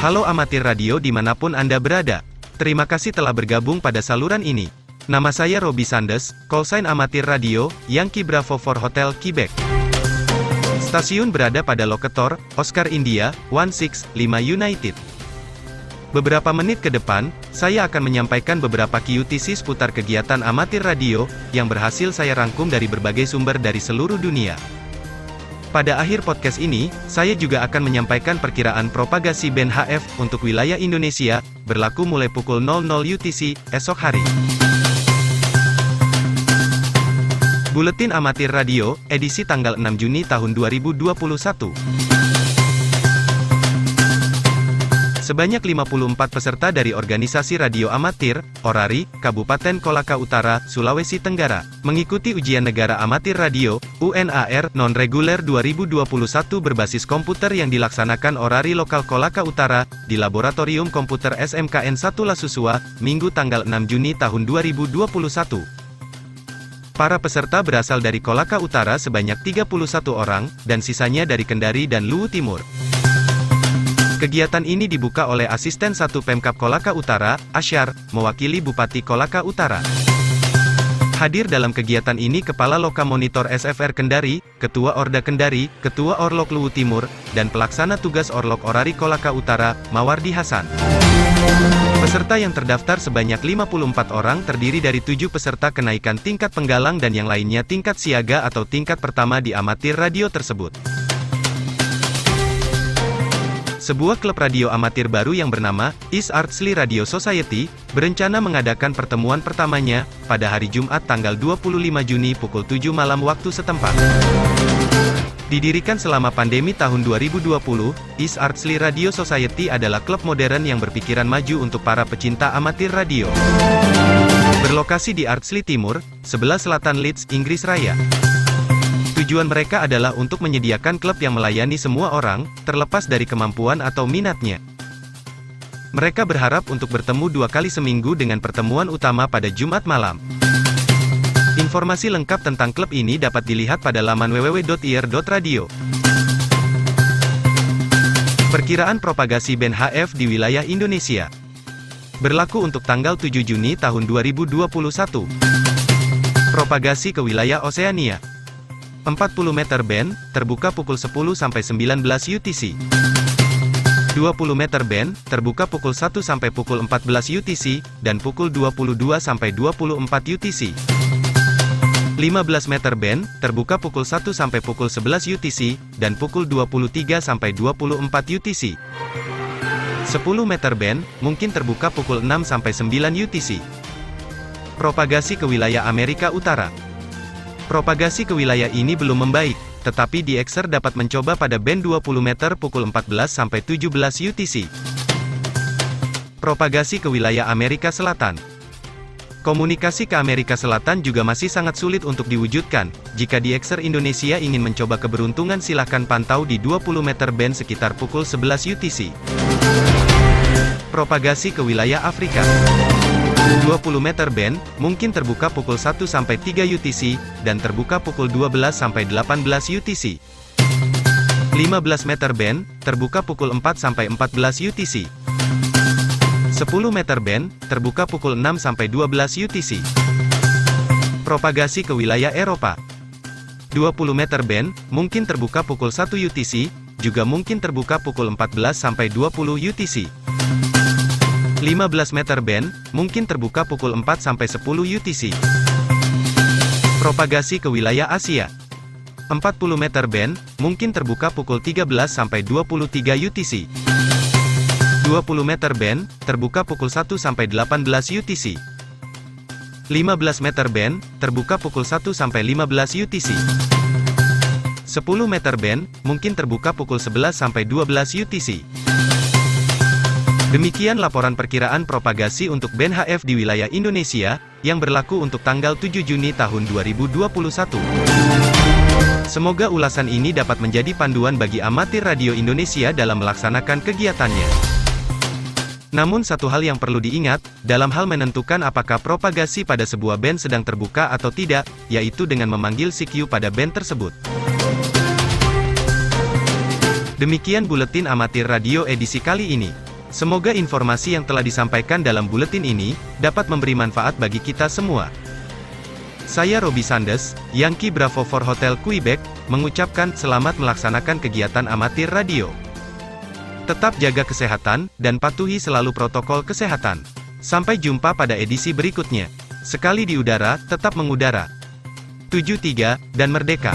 Halo amatir radio di mana pun Anda berada. Terima kasih telah bergabung pada saluran ini. Nama saya Robi Sandes, callsign amatir radio, Yankee Bravo for Hotel Quebec. Stasiun berada pada lokator, Oscar India, 165 United. Beberapa menit ke depan, saya akan menyampaikan beberapa QTC seputar kegiatan amatir radio, yang berhasil saya rangkum dari berbagai sumber dari seluruh dunia. Pada akhir podcast ini, saya juga akan menyampaikan perkiraan propagasi band HF untuk wilayah Indonesia, berlaku mulai pukul 00 UTC, esok hari. Buletin Amatir Radio, edisi tanggal 6 Juni tahun 2021. Sebanyak 54 peserta dari organisasi radio amatir, Orari, Kabupaten Kolaka Utara, Sulawesi Tenggara, mengikuti ujian negara amatir radio, UNAR, non-reguler 2021 berbasis komputer yang dilaksanakan Orari Lokal Kolaka Utara, di Laboratorium Komputer SMKN 1 Lasusua, Minggu tanggal 6 Juni tahun 2021. Para peserta berasal dari Kolaka Utara sebanyak 31 orang, dan sisanya dari Kendari dan Luwu Timur. Kegiatan ini dibuka oleh Asisten 1 Pemkap Kolaka Utara, Asyar, mewakili Bupati Kolaka Utara. Hadir dalam kegiatan ini Kepala Loka Monitor SFR Kendari, Ketua Orda Kendari, Ketua Orlok Luwu Timur, dan Pelaksana Tugas Orlok Orari Kolaka Utara, Mawardi Hasan. Peserta yang terdaftar sebanyak 54 orang terdiri dari tujuh peserta kenaikan tingkat penggalang dan yang lainnya tingkat siaga atau tingkat pertama di amatir radio tersebut. Sebuah klub radio amatir baru yang bernama East Artsley Radio Society berencana mengadakan pertemuan pertamanya pada hari Jumat tanggal 25 Juni pukul 7 malam waktu setempat. Didirikan selama pandemi tahun 2020, East Artsley Radio Society adalah klub modern yang berpikiran maju untuk para pecinta amatir radio. Berlokasi di Artsley Timur, sebelah selatan Leeds, Inggris Raya. Tujuan mereka adalah untuk menyediakan klub yang melayani semua orang, terlepas dari kemampuan atau minatnya. Mereka berharap untuk bertemu dua kali seminggu dengan pertemuan utama pada Jumat malam. Informasi lengkap tentang klub ini dapat dilihat pada laman www.ir.radio. Perkiraan propagasi band HF di wilayah Indonesia berlaku untuk tanggal 7 Juni tahun 2021. Propagasi ke wilayah Oseania 40 meter band, terbuka pukul 10 sampai 19 UTC. 20 meter band, terbuka pukul 1 sampai pukul 14 UTC, dan pukul 22 sampai 24 UTC. 15 meter band, terbuka pukul 1 sampai pukul 11 UTC, dan pukul 23 sampai 24 UTC. 10 meter band, mungkin terbuka pukul 6 sampai 9 UTC. Propagasi ke wilayah Amerika Utara. Propagasi ke wilayah ini belum membaik, tetapi DXR dapat mencoba pada band 20 meter pukul 14 sampai 17 UTC. Propagasi ke wilayah Amerika Selatan. Komunikasi ke Amerika Selatan juga masih sangat sulit untuk diwujudkan. Jika DXR Indonesia ingin mencoba keberuntungan silahkan pantau di 20 meter band sekitar pukul 11 UTC. Propagasi ke wilayah Afrika. 20 meter band, mungkin terbuka pukul 1 sampai 3 UTC, dan terbuka pukul 12 sampai 18 UTC. 15 meter band, terbuka pukul 4 sampai 14 UTC. 10 meter band, terbuka pukul 6 sampai 12 UTC. Propagasi ke wilayah Eropa. 20 meter band, mungkin terbuka pukul 1 UTC, juga mungkin terbuka pukul 14 sampai 20 UTC. 15 meter band, mungkin terbuka pukul 4-10 UTC. Propagasi ke wilayah Asia. 40 meter band, mungkin terbuka pukul 13-23 UTC. 20 meter band, terbuka pukul 1-18 UTC. 15 meter band, terbuka pukul 1-15 UTC. 10 meter band, mungkin terbuka pukul 11-12 UTC. Demikian laporan perkiraan propagasi untuk band HF di wilayah Indonesia, yang berlaku untuk tanggal 7 Juni tahun 2021. Semoga ulasan ini dapat menjadi panduan bagi amatir radio Indonesia dalam melaksanakan kegiatannya. Namun satu hal yang perlu diingat, dalam hal menentukan apakah propagasi pada sebuah band sedang terbuka atau tidak, yaitu dengan memanggil CQ pada band tersebut. Demikian buletin amatir radio edisi kali ini. Semoga informasi yang telah disampaikan dalam buletin ini, dapat memberi manfaat bagi kita semua. Saya Robi Sandes, Yankee Bravo for Hotel Quebec, mengucapkan selamat melaksanakan kegiatan amatir radio. Tetap jaga kesehatan, dan patuhi selalu protokol kesehatan. Sampai jumpa pada edisi berikutnya. Sekali di udara, tetap mengudara. 73, dan merdeka.